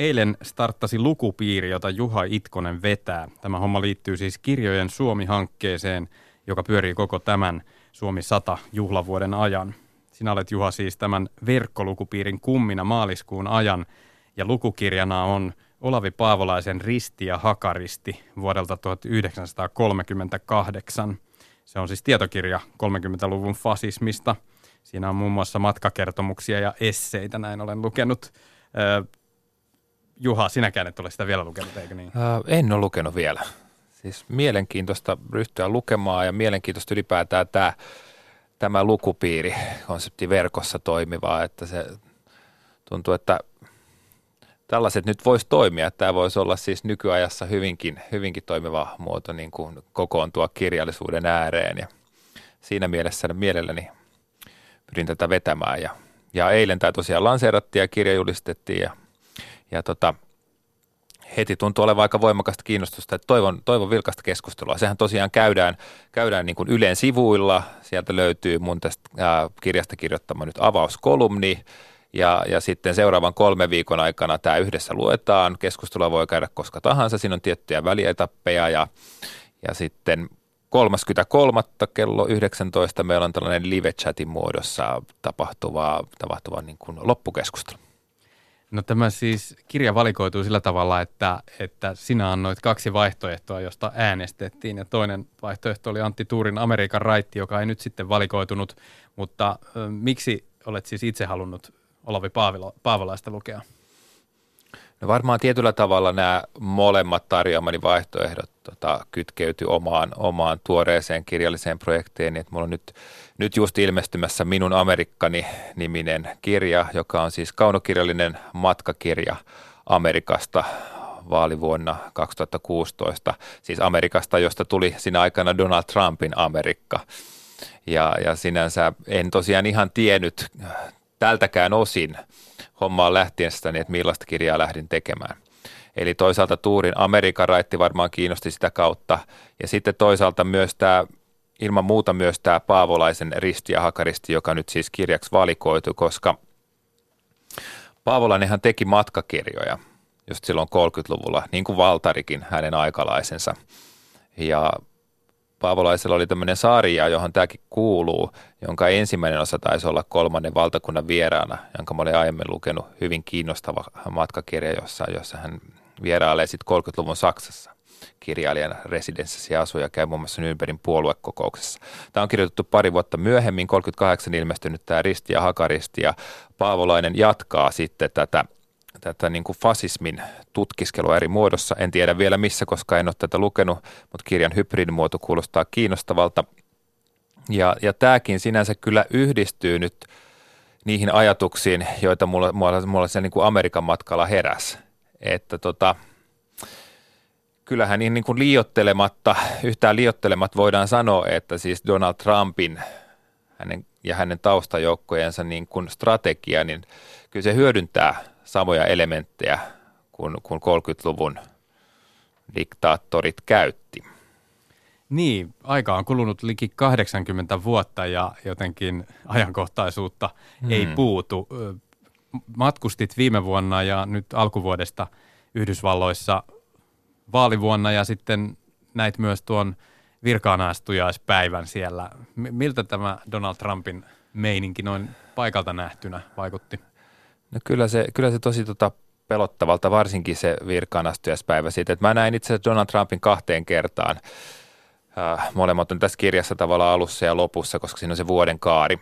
eilen starttasi lukupiiri, jota Juha Itkonen vetää. Tämä homma liittyy siis Kirjojen Suomi-hankkeeseen, joka pyörii koko tämän Suomi 100 juhlavuoden ajan. Sinä olet Juha siis tämän verkkolukupiirin kummina maaliskuun ajan ja lukukirjana on Olavi Paavolaisen Risti ja Hakaristi vuodelta 1938. Se on siis tietokirja 30-luvun fasismista. Siinä on muun muassa matkakertomuksia ja esseitä, näin olen lukenut. Juha, sinäkään et ole sitä vielä lukenut, eikö niin? en ole lukenut vielä. Siis mielenkiintoista ryhtyä lukemaan ja mielenkiintoista ylipäätään tämä, tämä lukupiiri, konsepti verkossa toimivaa, että se tuntuu, että tällaiset nyt voisi toimia. Tämä voisi olla siis nykyajassa hyvinkin, hyvinkin toimiva muoto niin kuin kokoontua kirjallisuuden ääreen ja siinä mielessä mielelläni pyrin tätä vetämään. Ja, ja eilen tämä tosiaan lanseerattiin ja kirja julistettiin ja, ja tota, heti tuntuu olevan aika voimakasta kiinnostusta, että toivon, toivon vilkasta keskustelua. Sehän tosiaan käydään, käydään niin kuin Ylen sivuilla, sieltä löytyy mun tästä ää, kirjasta kirjoittama nyt avauskolumni, ja, ja sitten seuraavan kolme viikon aikana tämä yhdessä luetaan. Keskustelua voi käydä koska tahansa. Siinä on tiettyjä välietappeja ja, ja sitten 33. kello 19 meillä on tällainen live-chatin muodossa tapahtuva, tapahtuva niin kuin loppukeskustelu. No tämä siis kirja valikoituu sillä tavalla, että, että sinä annoit kaksi vaihtoehtoa, josta äänestettiin. Ja toinen vaihtoehto oli Antti Tuurin Amerikan raitti, joka ei nyt sitten valikoitunut. Mutta ö, miksi olet siis itse halunnut Olavi Paavilo, Paavolaista lukea? No varmaan tietyllä tavalla nämä molemmat tarjoamani vaihtoehdot tota, kytkeytyy omaan, omaan tuoreeseen kirjalliseen projektiin. Että mulla on nyt, nyt just ilmestymässä Minun Amerikkani niminen kirja, joka on siis kaunokirjallinen matkakirja Amerikasta vaalivuonna 2016. Siis Amerikasta, josta tuli siinä aikana Donald Trumpin Amerikka. Ja, ja sinänsä en tosiaan ihan tiennyt tältäkään osin hommaan lähtiessä, niin että millaista kirjaa lähdin tekemään. Eli toisaalta Tuurin Amerikan raitti varmaan kiinnosti sitä kautta. Ja sitten toisaalta myös tämä, ilman muuta myös tämä Paavolaisen risti ja hakaristi, joka nyt siis kirjaksi valikoitu, koska Paavolainenhan teki matkakirjoja just silloin 30-luvulla, niin kuin Valtarikin, hänen aikalaisensa. Ja Paavolaisella oli tämmöinen sarja, johon tämäkin kuuluu, jonka ensimmäinen osa taisi olla kolmannen valtakunnan vieraana, jonka mä olin aiemmin lukenut. Hyvin kiinnostava matkakirja, jossa, jossa hän vierailee sitten 30-luvun Saksassa. Kirjailijana residenssissä ja asuu käy muun muassa Nürnbergin puoluekokouksessa. Tämä on kirjoitettu pari vuotta myöhemmin, 38 ilmestynyt tämä Risti ja Hakaristi ja Paavolainen jatkaa sitten tätä tätä niin kuin fasismin tutkiskelua eri muodossa. En tiedä vielä missä, koska en ole tätä lukenut, mutta kirjan hybridimuoto kuulostaa kiinnostavalta. Ja, ja tämäkin sinänsä kyllä yhdistyy nyt niihin ajatuksiin, joita mulla, mulla, mulla siellä niin kuin Amerikan matkalla heräs. Että tota, kyllähän niin, niin kuin liiottelematta, yhtään liiottelematta voidaan sanoa, että siis Donald Trumpin hänen, ja hänen taustajoukkojensa niin kuin strategia, niin kyllä se hyödyntää samoja elementtejä kuin, kuin 30-luvun diktaattorit käytti. Niin, aika on kulunut liki 80 vuotta ja jotenkin ajankohtaisuutta hmm. ei puutu. Matkustit viime vuonna ja nyt alkuvuodesta Yhdysvalloissa vaalivuonna ja sitten näit myös tuon virkaanastujaispäivän siellä. Miltä tämä Donald Trumpin meininki noin paikalta nähtynä vaikutti? No kyllä se, kyllä se tosi tota pelottavalta, varsinkin se virkaanastujaispäivä siitä, että mä näin itse asiassa Donald Trumpin kahteen kertaan. Äh, molemmat on tässä kirjassa tavallaan alussa ja lopussa, koska siinä on se vuoden kaari.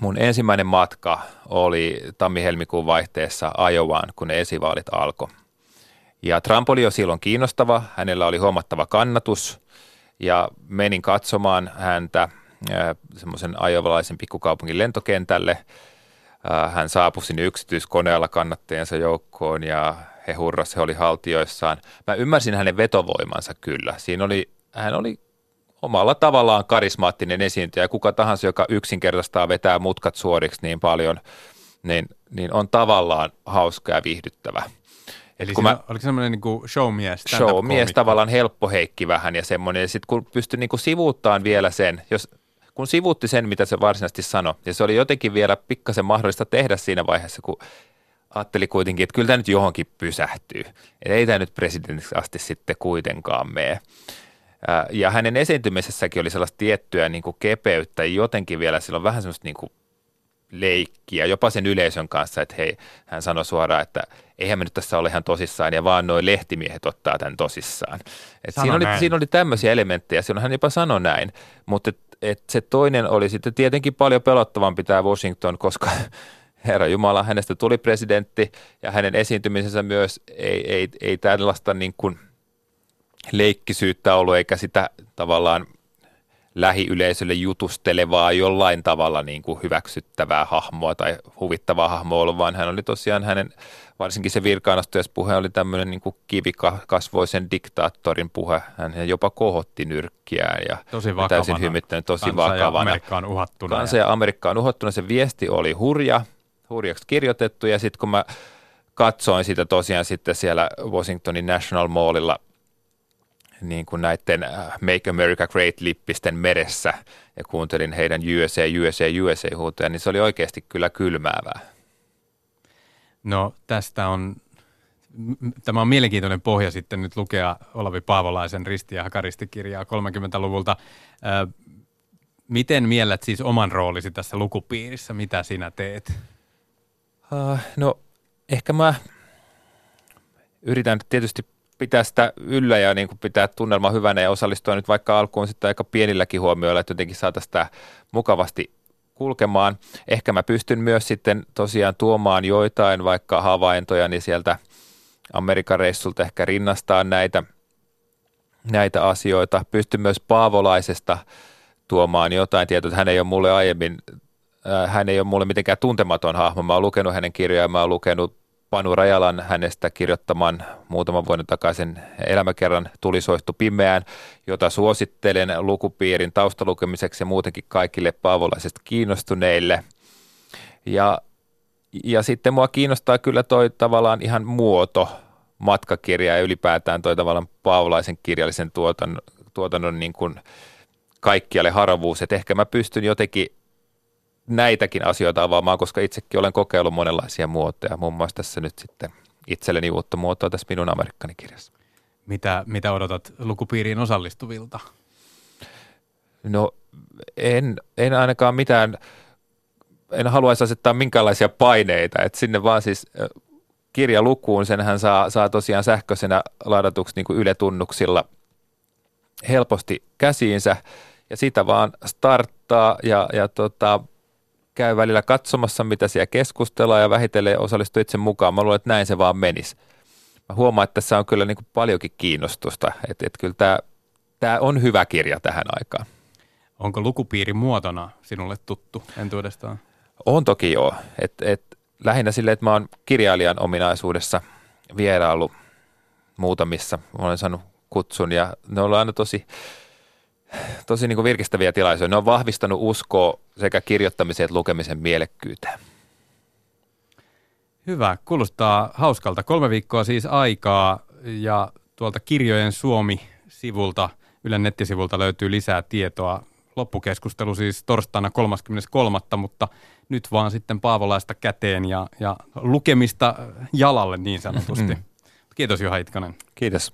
Mun ensimmäinen matka oli tammi-helmikuun vaihteessa Ajovaan, kun ne esivaalit alkoi. Ja Trump oli jo silloin kiinnostava, hänellä oli huomattava kannatus ja menin katsomaan häntä äh, semmoisen ajovalaisen pikkukaupungin lentokentälle – hän saapui sinne yksityiskoneella kannattajansa joukkoon ja he hurras, he oli haltioissaan. Mä ymmärsin hänen vetovoimansa kyllä. Siinä oli, hän oli omalla tavallaan karismaattinen esiintyjä. Kuka tahansa, joka yksinkertaistaa vetää mutkat suoriksi niin paljon, niin, niin on tavallaan hauska ja viihdyttävä. Eli kun mä, oliko semmoinen niin showmies? Showmies, tavallaan helppo heikki vähän ja semmoinen. Ja sitten kun pystyi niin sivuuttaan vielä sen, jos kun sivuutti sen, mitä se varsinaisesti sanoi, ja se oli jotenkin vielä pikkasen mahdollista tehdä siinä vaiheessa, kun ajatteli kuitenkin, että kyllä tämä nyt johonkin pysähtyy. Et ei tämä nyt presidentiksi asti sitten kuitenkaan mene. Ja hänen esiintymisessäkin oli sellaista tiettyä niin kuin kepeyttä, jotenkin vielä silloin vähän semmoista niin kuin leikkiä, jopa sen yleisön kanssa, että hei, hän sanoi suoraan, että eihän me nyt tässä ole ihan tosissaan, ja vaan noin lehtimiehet ottaa tämän tosissaan. Et siinä, oli, siinä oli tämmöisiä elementtejä, silloin hän jopa sanoi näin, mutta et, et se toinen oli sitten tietenkin paljon pelottavampi tämä Washington, koska Herra Jumala, hänestä tuli presidentti, ja hänen esiintymisensä myös ei, ei, ei tällaista niin kuin leikkisyyttä ollut, eikä sitä tavallaan lähiyleisölle jutustelevaa jollain tavalla niin kuin hyväksyttävää hahmoa tai huvittavaa hahmoa ollut, vaan hän oli tosiaan hänen, varsinkin se virkaanastujaispuhe oli tämmöinen niin kuin kivikasvoisen diktaattorin puhe. Hän jopa kohotti nyrkkiään ja, tosi ja täysin hymyttänyt tosi kansa vakavana. Ja Amerikka on uhattuna. Kansa ja Amerikka on uhattuna. Se viesti oli hurja, hurjaksi kirjoitettu ja sitten kun mä katsoin sitä tosiaan sitten siellä Washingtonin National Mallilla niin kuin näiden äh, Make America Great-lippisten meressä ja kuuntelin heidän USA, USA, USA huutoja, niin se oli oikeasti kyllä kylmäävää. No tästä on, tämä on mielenkiintoinen pohja sitten nyt lukea Olavi Paavolaisen risti- ja hakaristikirjaa 30-luvulta. Miten miellät siis oman roolisi tässä lukupiirissä? Mitä sinä teet? Uh, no ehkä mä yritän tietysti pitää sitä yllä ja niin kuin pitää tunnelma hyvänä ja osallistua nyt vaikka alkuun sitten aika pienilläkin huomioilla, että jotenkin saataisiin sitä mukavasti kulkemaan. Ehkä mä pystyn myös sitten tosiaan tuomaan joitain vaikka havaintoja niin sieltä Amerikan reissulta ehkä rinnastaa näitä, näitä asioita. Pystyn myös Paavolaisesta tuomaan jotain tietoa, hän ei ole mulle aiemmin, äh, hän ei ole mulle mitenkään tuntematon hahmo. Mä oon lukenut hänen kirjojaan, mä oon lukenut Panu Rajalan hänestä kirjoittaman muutaman vuoden takaisin elämäkerran Tulisoistu pimeään, jota suosittelen lukupiirin taustalukemiseksi ja muutenkin kaikille paavolaisesta kiinnostuneille. Ja, ja sitten mua kiinnostaa kyllä toi tavallaan ihan muoto, matkakirja ja ylipäätään toi tavallaan paavolaisen kirjallisen tuotannon, tuotannon niin kuin kaikkialle haravuus, että ehkä mä pystyn jotenkin näitäkin asioita avaamaan, koska itsekin olen kokeillut monenlaisia muotoja, muun muassa tässä nyt sitten itselleni uutta muotoa tässä minun Amerikkanikirjassa. Mitä, mitä odotat lukupiiriin osallistuvilta? No en, en ainakaan mitään, en haluaisi asettaa minkäänlaisia paineita, että sinne vaan siis kirjalukuun, senhän saa, saa tosiaan sähköisenä ladatuksi niin kuin yletunnuksilla helposti käsiinsä ja sitä vaan starttaa ja, ja tota, käy välillä katsomassa, mitä siellä keskustellaan ja vähitellen osallistuu itse mukaan. Mä luulen, että näin se vaan menisi. Mä huomaan, että tässä on kyllä niin kuin paljonkin kiinnostusta, että, että kyllä tämä, tämä on hyvä kirja tähän aikaan. Onko lukupiiri muotona sinulle tuttu entuudestaan? On toki joo. Et, et, lähinnä sille, että mä oon kirjailijan ominaisuudessa vierailu muutamissa. Mä olen saanut kutsun ja ne on aina tosi tosi niin kuin virkistäviä tilaisuja. Ne on vahvistanut uskoa sekä kirjoittamisen että lukemisen mielekkyyteen. Hyvä, kuulostaa hauskalta. Kolme viikkoa siis aikaa ja tuolta Kirjojen Suomi-sivulta, Ylen nettisivulta löytyy lisää tietoa. Loppukeskustelu siis torstaina 33. mutta nyt vaan sitten Paavolaista käteen ja, ja lukemista jalalle niin sanotusti. Mm. Kiitos Juha Itkonen. Kiitos.